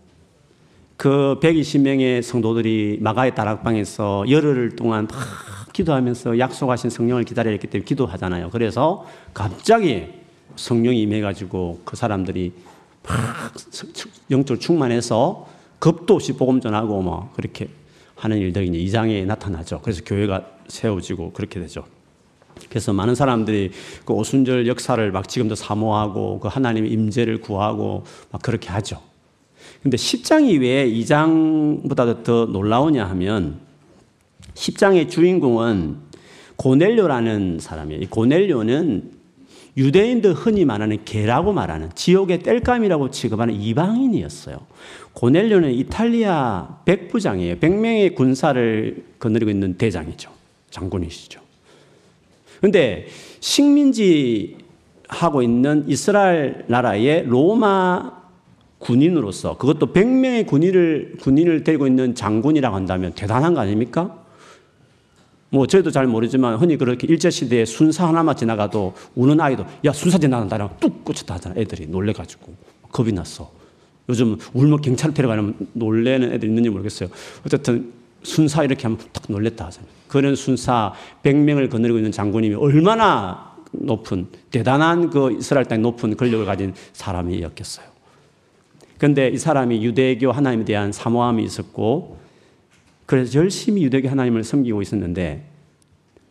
그 120명의 성도들이 마가의 다락방에서 열흘 동안 막 기도하면서 약속하신 성령을 기다렸기 때문에 기도하잖아요. 그래서 갑자기 성령이 임해가지고 그 사람들이 막 영적 충만해서 겁도 없이 복음 전하고 뭐 그렇게 하는 일들이 이제 이장에 나타나죠. 그래서 교회가 세워지고 그렇게 되죠. 그래서 많은 사람들이 그 오순절 역사를 막 지금도 사모하고 그 하나님의 임재를 구하고 막 그렇게 하죠. 근데 10장이 왜 2장보다 더 놀라우냐 하면 10장의 주인공은 고넬료라는 사람이에요. 이 고넬료는 유대인들 흔히 말하는 개라고 말하는 지옥의 땔감이라고 취급하는 이방인이었어요. 고넬료는 이탈리아 백부장이에요. 100명의 군사를 거느리고 있는 대장이죠. 장군이시죠. 근데 식민지 하고 있는 이스라엘 나라의 로마 군인으로서 그것도 100명의 군인을 군인을 데리고 있는 장군이라고 한다면 대단한 거 아닙니까? 뭐 저희도 잘 모르지만 흔히 그렇게 일제 시대에 순사 하나만 지나가도 우는 아이도 야 순사 지나간다랑 뚝 꽂혔다 하잖아 애들이 놀래가지고 겁이 났어. 요즘 울면 경찰 데려가면 놀래는 애들 있는지 모르겠어요. 어쨌든 순사 이렇게 하면 딱 놀랬다 하잖아요. 그런 순사 100명을 거느리고 있는 장군님이 얼마나 높은 대단한 그 이스라엘 땅 높은 권력을 가진 사람이었겠어요. 그런데 이 사람이 유대교 하나님에 대한 사모함이 있었고 그래서 열심히 유대교 하나님을 섬기고 있었는데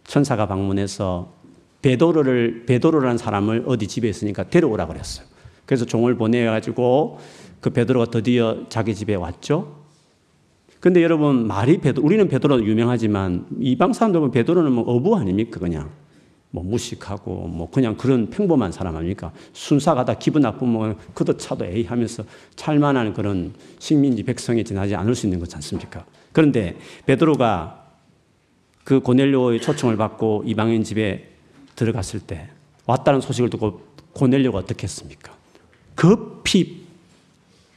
천사가 방문해서 베도로를 베도로라는 사람을 어디 집에 있으니까 데려오라 그랬어요. 그래서 종을 보내 가지고 그 베드로가 드디어 자기 집에 왔죠. 근데 여러분 말이 베드 우리는 베드로 유명하지만 이방 사람들 보면 베드로는 뭐 어부 아닙니까 그냥 뭐 무식하고 뭐 그냥 그런 평범한 사람 아닙니까? 순사가 다 기분 나쁘면 그도 차도 에이 하면서 찰만한 그런 식민지 백성에 지나지 않을 수 있는 거지 않습니까? 그런데 베드로가 그 고넬료의 초청을 받고 이방인 집에 들어갔을 때 왔다는 소식을 듣고 고넬료가 어떻게 했습니까? 급히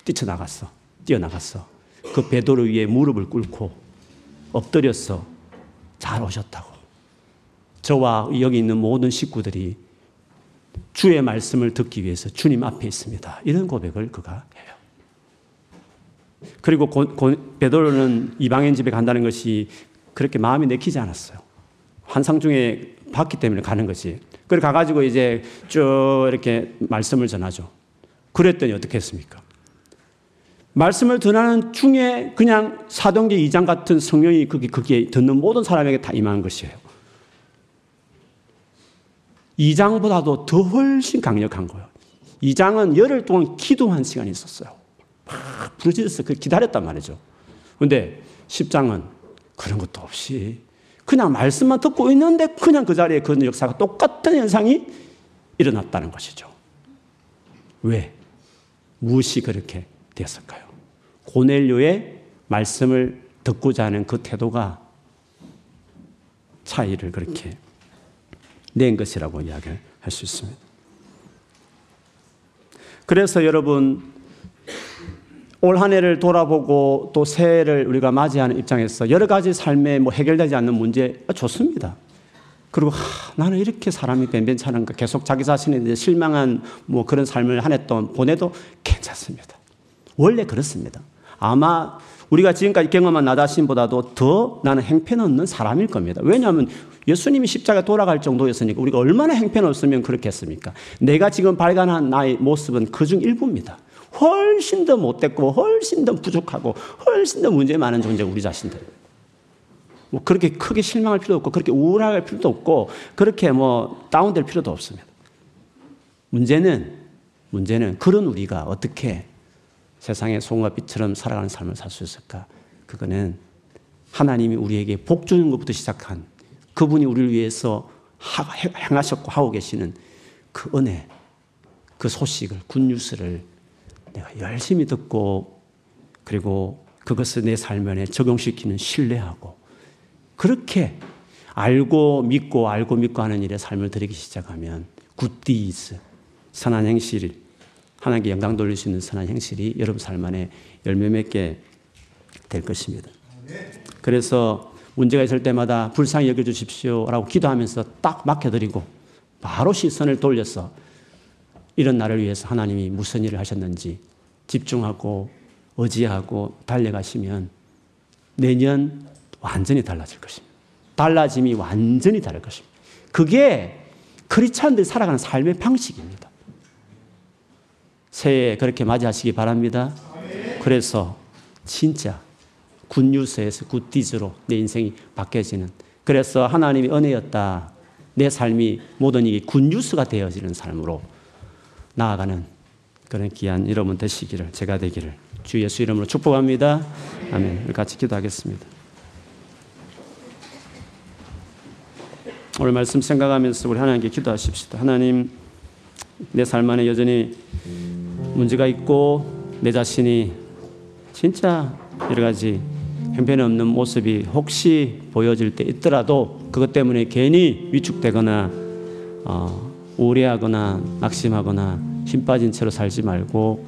뛰쳐나갔어. 뛰어나갔어. 그 베드로 위에 무릎을 꿇고 엎드렸어. 잘 오셨다고. 저와 여기 있는 모든 식구들이 주의 말씀을 듣기 위해서 주님 앞에 있습니다. 이런 고백을 그가. 그리고 고, 고, 베드로는 이방인 집에 간다는 것이 그렇게 마음이 내키지 않았어요. 환상 중에 봤기 때문에 가는 것이. 그래 가가지고 이제 쭉 이렇게 말씀을 전하죠. 그랬더니 어떻게 했습니까? 말씀을 전하는 중에 그냥 사도기 2장 같은 성령이 거기, 거기에 듣는 모든 사람에게 다 임한 것이에요. 2장보다도 더 훨씬 강력한 거예요. 2장은 열흘 동안 기도한 시간이 있었어요. 막 부르짖어서 그 기다렸단 말이죠. 근데 10장은 그런 것도 없이 그냥 말씀만 듣고 있는데 그냥 그 자리에 그 역사가 똑같은 현상이 일어났다는 것이죠. 왜? 무엇이 그렇게 되었을까요? 고넬료의 말씀을 듣고자 하는 그 태도가 차이를 그렇게 낸 것이라고 이야기할 수 있습니다. 그래서 여러분 올 한 해를 돌아보고 또 새해를 우리가 맞이하는 입장에서 여러 가지 삶에 뭐 해결되지 않는 문제 좋습니다. 그리고 하, 나는 이렇게 사람이 변변찮은가 계속 자기 자신에 실망한 뭐 그런 삶을 한 해 동안 보내도 괜찮습니다. 원래 그렇습니다. 아마 우리가 지금까지 경험한 나 자신보다도 더 나는 행편없는 사람일 겁니다. 왜냐하면 예수님이 십자가 돌아갈 정도였으니까 우리가 얼마나 행편없으면 그렇겠습니까? 내가 지금 발견한 나의 모습은 그중 일부입니다. 훨씬 더 못됐고 훨씬 더 부족하고 훨씬 더 문제 많은 존재 우리 자신들. 뭐 그렇게 크게 실망할 필요도 없고 그렇게 우울할 필요도 없고 그렇게 뭐 다운될 필요도 없습니다. 문제는 문제는 그런 우리가 어떻게 세상의 소금과 빛처럼 살아가는 삶을 살 수 있을까? 그거는 하나님이 우리에게 복 주는 것부터 시작한 그분이 우리를 위해서 행하셨고 하고 계시는 그 은혜, 그 소식을, 굿뉴스를 내가 열심히 듣고 그리고 그것을 내 삶에 적용시키는 신뢰하고 그렇게 알고 믿고 알고 믿고 하는 일에 삶을 들이기 시작하면 굿디즈 선한 행실 하나님께 영광 돌릴 수 있는 선한 행실이 여러분 삶 안에 열매 맺게 될 것입니다. 그래서 문제가 있을 때마다 불쌍히 여겨 주십시오라고 기도하면서 딱 맡겨 드리고 바로 시선을 돌려서 이런 나를 위해서 하나님이 무슨 일을 하셨는지 집중하고 의지하고 달려가시면 내년 완전히 달라질 것입니다. 달라짐이 완전히 다를 것입니다. 그게 크리스찬들이 살아가는 삶의 방식입니다. 새해 그렇게 맞이하시기 바랍니다. 그래서 진짜 굿뉴스에서 굿디즈로 내 인생이 바뀌어지는 그래서 하나님이 은혜였다. 내 삶이 모든 이게 굿뉴스가 되어지는 삶으로 나아가는 그런 귀한 여러분 되시기를 제가 되기를 주 예수 이름으로 축복합니다. 아멘. 같이 기도하겠습니다. 오늘 말씀 생각하면서 우리 하나님께 기도하십시다. 하나님, 내 삶 안에 여전히 문제가 있고 내 자신이 진짜 여러 가지 형편없는 모습이 혹시 보여질 때 있더라도 그것 때문에 괜히 위축되거나 어, 우울해하거나 낙심하거나 힘 빠진 채로 살지 말고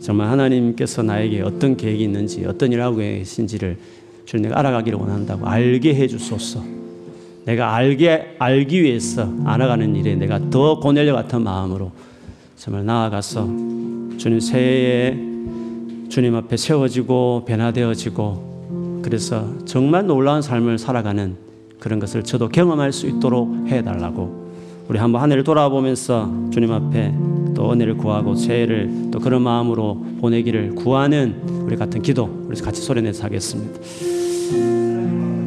정말 하나님께서 나에게 어떤 계획이 있는지 어떤 일을 하고 계신지를 주님 내가 알아가기를 원한다고 알게 해 주소서. 내가 알게 알기 위해서 알아가는 일에 내가 더 고넬려 같은 마음으로 정말 나아가서 주님 새해에 주님 앞에 세워지고 변화되어지고 그래서 정말 놀라운 삶을 살아가는 그런 것을 저도 경험할 수 있도록 해달라고 우리 한번 하늘을 돌아보면서 주님 앞에 또 은혜를 구하고 새해를 또 그런 마음으로 보내기를 구하는 우리 같은 기도 우리 같이 소리내서 하겠습니다.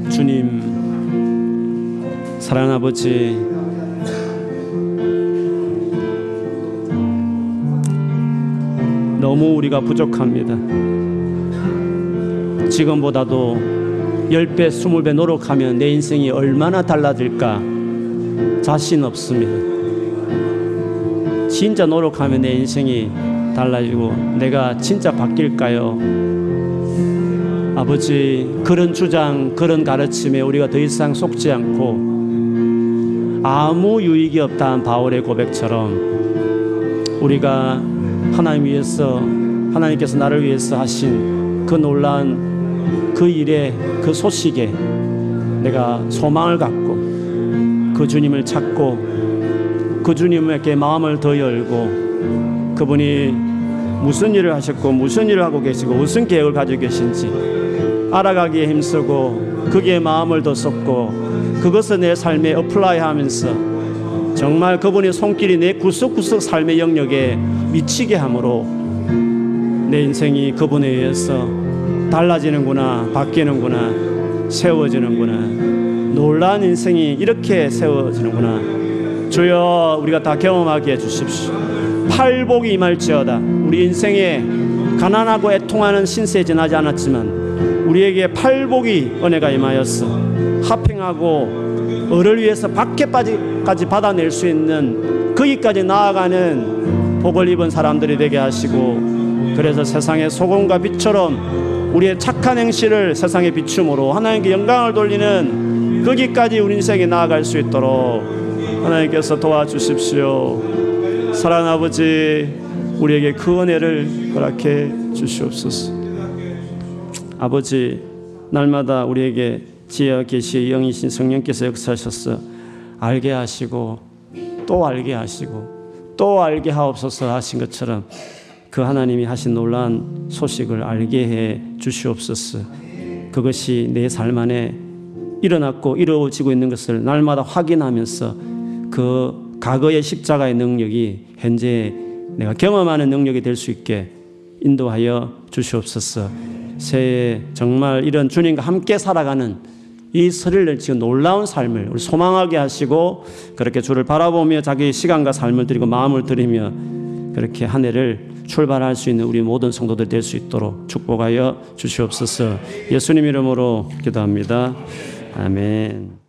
주님 사랑하는 아버지 너무 우리가 부족합니다. 지금보다도 10배, 20배 노력하면 내 인생이 얼마나 달라질까 자신 없습니다. 진짜 노력하면 내 인생이 달라지고 내가 진짜 바뀔까요? 아버지, 그런 주장, 그런 가르침에 우리가 더 이상 속지 않고 아무 유익이 없다는 바울의 고백처럼 우리가 하나님 위해서 하나님께서 나를 위해서 하신 그 놀라운 그 일에 그 소식에 내가 소망을 갖고 그 주님을 찾고 그 주님에게 마음을 더 열고 그분이 무슨 일을 하셨고 무슨 일을 하고 계시고 무슨 계획을 가지고 계신지 알아가기에 힘쓰고 그게 마음을 더 쏟고 그것을 내 삶에 apply 하면서 정말 그분의 손길이 내 구석구석 삶의 영역에 미치게 함으로 내 인생이 그분에 의해서 달라지는구나, 바뀌는구나, 세워지는구나. 놀라운 인생이 이렇게 세워지는구나. 주여 우리가 다 경험하게 해주십시오. 팔복이 임할지어다. 우리 인생에 가난하고 애통하는 신세에 지나지 않았지만 우리에게 팔복이 은혜가 임하였어. 하평하고 을을 위해서 밖에까지 받아낼 수 있는 거기까지 나아가는 복을 입은 사람들이 되게 하시고 그래서 세상의 소금과 빛처럼 우리의 착한 행실을 세상에 비춤으로 하나님께 영광을 돌리는 거기까지 우리 인생이 나아갈 수 있도록 하나님께서 도와주십시오. 사랑 아버지 우리에게 그 은혜를 허락해 주시옵소서. 아버지 날마다 우리에게 지혜와 계시의 영이신 성령께서 역사하셔서 알게 하시고 또 알게 하시고 또 알게 하옵소서 하신 것처럼 그 하나님이 하신 놀라운 소식을 알게 해 주시옵소서. 그것이 내 삶 안에 일어났고 이루어지고 있는 것을 날마다 확인하면서 그 과거의 십자가의 능력이 현재 내가 경험하는 능력이 될 수 있게 인도하여 주시옵소서. 새해 정말 이런 주님과 함께 살아가는 이 설을 지금 놀라운 삶을 우리 소망하게 하시고 그렇게 주를 바라보며 자기 시간과 삶을 드리고 마음을 드리며 그렇게 한 해를 출발할 수 있는 우리 모든 성도들 될 수 있도록 축복하여 주시옵소서. 예수님 이름으로 기도합니다. 아멘.